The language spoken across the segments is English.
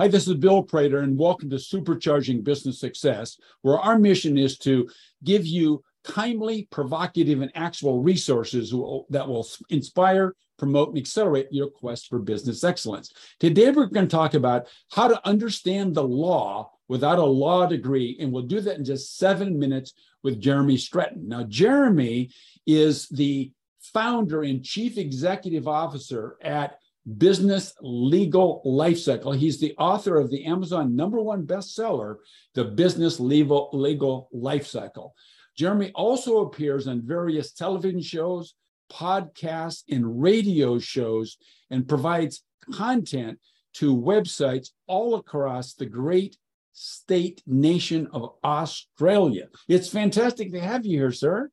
Hi, this is Bill Prater, and welcome to Supercharging Business Success, where our mission is to give you timely, provocative, and actual resources that will inspire, promote, and accelerate your quest for business excellence. Today, we're going to talk about how to understand the law without a law degree, and we'll do that in just seven minutes with Jeremy Streten. Now, Jeremy is the founder and chief executive officer at Business Legal Lifecycle. He's the author of the Amazon number one bestseller, The Business Legal, Legal Lifecycle. Jeremy also appears on various television shows, podcasts, and radio shows and provides content to websites all across the great state nation of Australia. It's fantastic to have you here, sir.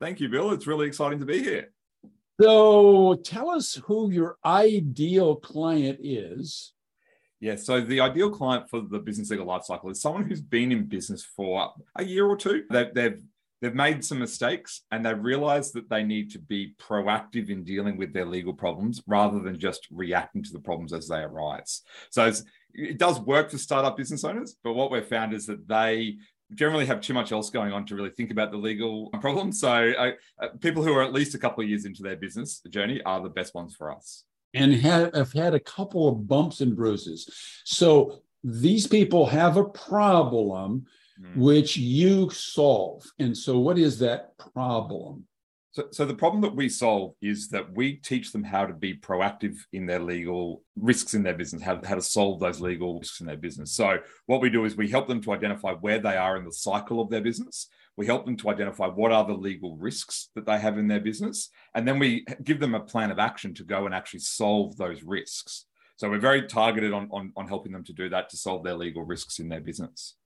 Thank you, Bill. It's really exciting to be here. So tell us who your ideal client is. Yeah, so the ideal client for the business legal lifecycle is someone who's been in business for a year or two. They've, they've they've made some mistakes and they realize that they need to be proactive in dealing with their legal problems rather than just reacting to the problems as they arise. So it does work for startup business owners, but what we've found is that they generally have too much else going on to really think about the legal problem. So uh, uh, people who are at least a couple of years into their business journey are the best ones for us. And have, have had a couple of bumps and bruises. So these people have a problem mm. which you solve. And so what is that problem? So, so the problem that we solve is that we teach them how to be proactive in their legal risks in their business, how, how to solve those legal risks in their business. So what we do is we help them to identify where they are in the cycle of their business. We help them to identify what are the legal risks that they have in their business. And then we give them a plan of action to go and actually solve those risks. So we're very targeted on, on, on helping them to do that to solve their legal risks in their business.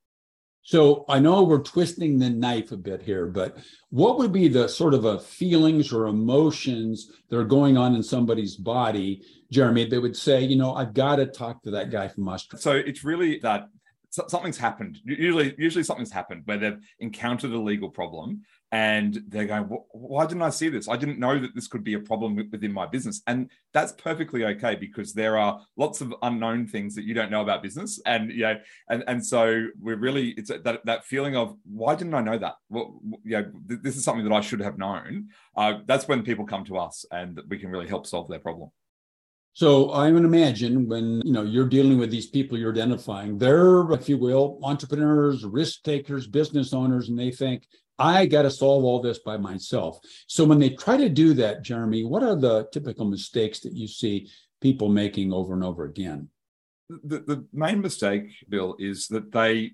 So I know we're twisting the knife a bit here, but what would be the sort of a feelings or emotions that are going on in somebody's body, Jeremy, that would say, you know, I've got to talk to that guy from Australia? So it's really that something's happened. Usually, usually something's happened where they've encountered a legal problem and they're going, why didn't I see this? I didn't know that this could be a problem within my business. And that's perfectly okay because there are lots of unknown things that you don't know about business. And, you know, and, and so we're really, it's that, that feeling of, why didn't I know that? Well, you know, this is something that I should have known. Uh, that's when people come to us and we can really help solve their problem. So I would imagine when you know you're dealing with these people you're identifying, they're, if you will, entrepreneurs, risk takers, business owners, and they think, I got to solve all this by myself. So when they try to do that, Jeremy, what are the typical mistakes that you see people making over and over again? The, the main mistake, Bill, is that they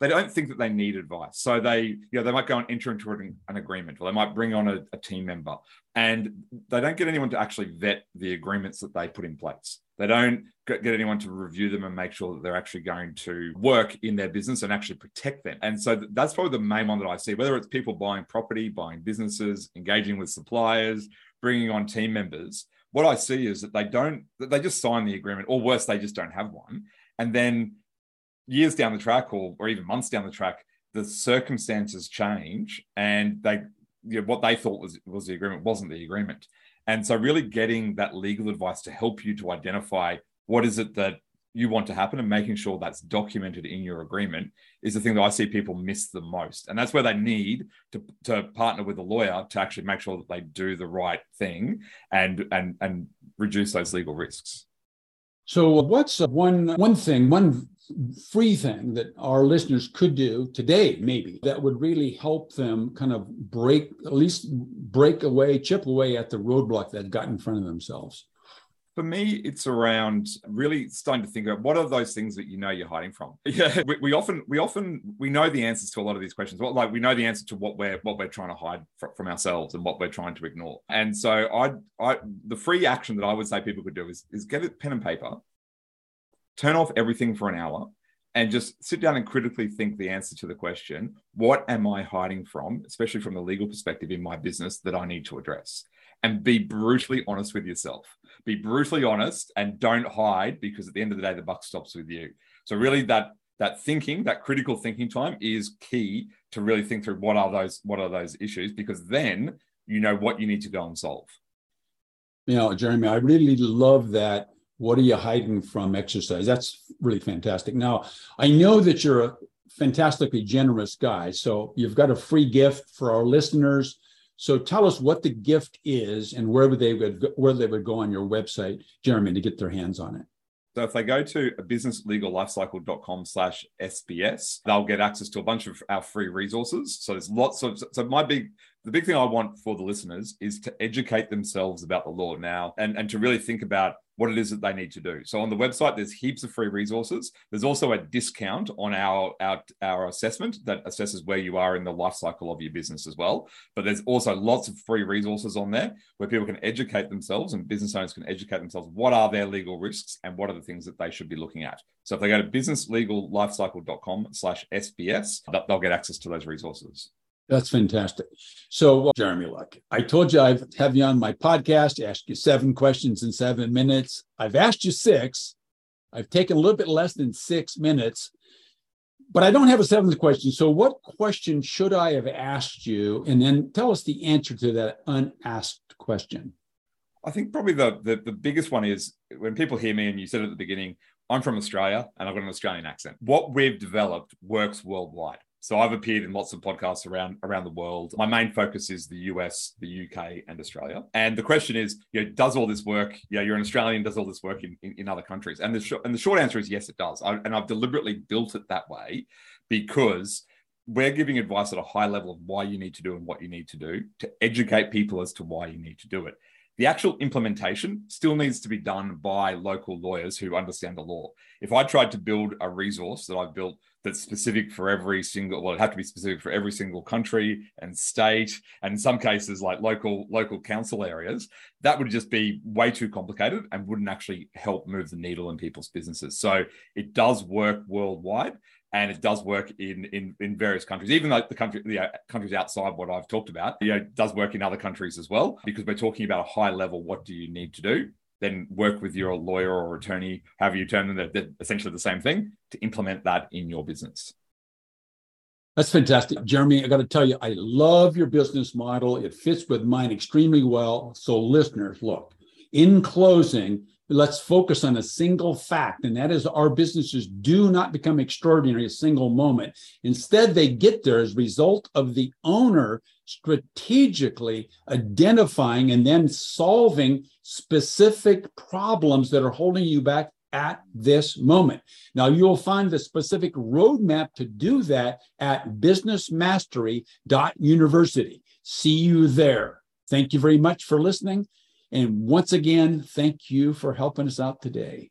they don't think that they need advice. So they, you know, they might go and enter into an, an agreement, or they might bring on a, a, team member, and they don't get anyone to actually vet the agreements that they put in place. They don't get anyone to review them and make sure that they're actually going to work in their business and actually protect them. And so that's probably the main one that I see, whether it's people buying property, buying businesses, engaging with suppliers, bringing on team members. What I see is that they don't, they just sign the agreement, or worse, they just don't have one. And then years down the track or, or even months down the track, the circumstances change and they you know, what they thought was was the agreement wasn't the agreement. And so really getting that legal advice to help you to identify what is it that you want to happen and making sure that's documented in your agreement is the thing that I see people miss the most. And that's where they need to, to partner with a lawyer to actually make sure that they do the right thing and and and reduce those legal risks. So what's one one thing, one free thing that our listeners could do today, maybe that would really help them kind of break, at least break away, chip away at the roadblock that got in front of themselves? For me, it's around really starting to think about what are those things that you know you're hiding from. Yeah, we, we often we often we know the answers to a lot of these questions. Well, like we know the answer to what we're what we're trying to hide fr- from ourselves and what we're trying to ignore. And so I I the free action that I would say people could do is is get a pen and paper turn off everything for an hour and just sit down and critically think the answer to the question what am I hiding from, especially from the legal perspective in my business that I need to address? And be brutally honest with yourself. Be brutally honest and don't hide because at the end of the day, the buck stops with you. So, really, that that thinking, that critical thinking time is key to really think through what are those what are those issues because then you know what you need to go and solve. You know, Jeremy, I really love that What are you hiding from exercise? That's really fantastic. Now, I know that you're a fantastically generous guy. So you've got a free gift for our listeners. So tell us what the gift is and where would they would where they would go on your website, Jeremy, to get their hands on it. So if they go to businesslegallifecycle.com slash SBS, they'll get access to a bunch of our free resources. So there's lots of, so my big, the big thing I want for the listeners is to educate themselves about the law now and, and to really think about what it is that they need to do. So on the website, there's heaps of free resources. There's also a discount on our, our, our assessment that assesses where you are in the life cycle of your business as well. But there's also lots of free resources on there where people can educate themselves and business owners can educate themselves. What are their legal risks and what are the things that they should be looking at? So if they go to businesslegallifecycle.com slash SBS, they'll get access to those resources. That's fantastic. So, uh, Jeremy Luck, I told you I'd have you on my podcast, ask you seven questions in seven minutes. I've asked you six. I've taken a little bit less than six minutes, but I don't have a seventh question. So, what question should I have asked you? And then tell us the answer to that unasked question. I think probably the, the, the biggest one is when people hear me, and you said at the beginning, I'm from Australia and I've got an Australian accent. What we've developed works worldwide. So I've appeared in lots of podcasts around around the world. My main focus is the US, the UK, and Australia. And the question is, you know, does all this work? Yeah, you're an Australian. Does all this work in, in, in other countries? And the sh- and the short answer is yes, it does. I, and I've deliberately built it that way because we're giving advice at a high level of why you need to do and what you need to do to educate people as to why you need to do it. The actual implementation still needs to be done by local lawyers who understand the law. If I tried to build a resource that I've built that's specific for every single well it have to be specific for every single country and state and in some cases like local local council areas that would just be way too complicated and wouldn't actually help move the needle in people's businesses so it does work worldwide and it does work in in, in various countries even though the country the uh, countries outside what i've talked about you know does work in other countries as well because we're talking about a high level what do you need to do then work with your lawyer or attorney, however you term them, they're, essentially the same thing, to implement that in your business. That's fantastic. Jeremy, I got to tell you, I love your business model. It fits with mine extremely well. So, listeners, look, in closing, let's focus on a single fact, and that is our businesses do not become extraordinary a single moment. Instead, they get there as a result of the owner strategically identifying and then solving specific problems that are holding you back at this moment. Now, you'll find the specific roadmap to do that at businessmastery.university. See you there. Thank you very much for listening. And once again, thank you for helping us out today.